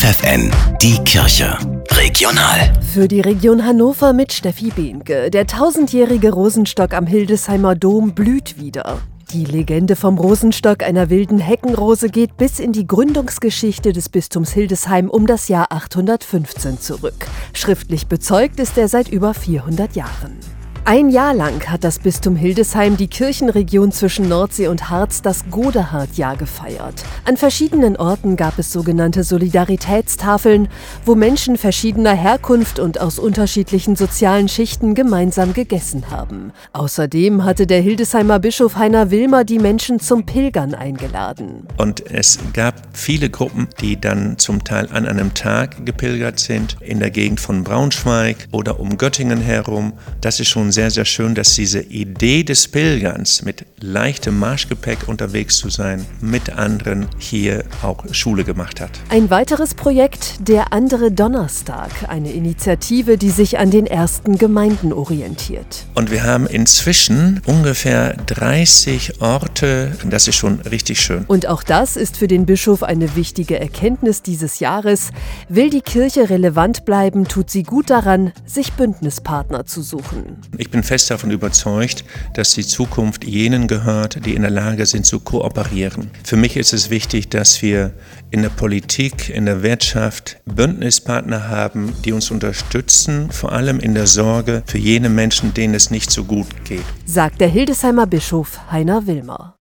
FFN, die Kirche. Regional. Für die Region Hannover mit Steffi Behnke. Der tausendjährige Rosenstock am Hildesheimer Dom blüht wieder. Die Legende vom Rosenstock einer wilden Heckenrose geht bis in die Gründungsgeschichte des Bistums Hildesheim um das Jahr 815 zurück. Schriftlich bezeugt ist er seit über 400 Jahren. Ein Jahr lang hat das Bistum Hildesheim die Kirchenregion zwischen Nordsee und Harz das Godehard-Jahr gefeiert. An verschiedenen Orten gab es sogenannte Solidaritätstafeln, wo Menschen verschiedener Herkunft und aus unterschiedlichen sozialen Schichten gemeinsam gegessen haben. Außerdem hatte der Hildesheimer Bischof Heiner Wilmer die Menschen zum Pilgern eingeladen. Und es gab viele Gruppen, die dann zum Teil an einem Tag gepilgert sind, in der Gegend von Braunschweig oder um Göttingen herum. Das ist schon sehr, sehr schön, dass diese Idee des Pilgerns mit leichtem Marschgepäck unterwegs zu sein, mit anderen hier auch Schule gemacht hat. Ein weiteres Projekt, der andere Donnerstag, eine Initiative, die sich an den ersten Gemeinden orientiert. Und wir haben inzwischen ungefähr 30 Orte, das ist schon richtig schön. Und auch das ist für den Bischof eine wichtige Erkenntnis dieses Jahres. Will die Kirche relevant bleiben, tut sie gut daran, sich Bündnispartner zu suchen. Ich bin fest davon überzeugt, dass die Zukunft jenen gehört, die in der Lage sind zu kooperieren. Für mich ist es wichtig, dass wir in der Politik, in der Wirtschaft Bündnispartner haben, die uns unterstützen, vor allem in der Sorge für jene Menschen, denen es nicht so gut geht. Sagt der Hildesheimer Bischof Heiner Wilmer.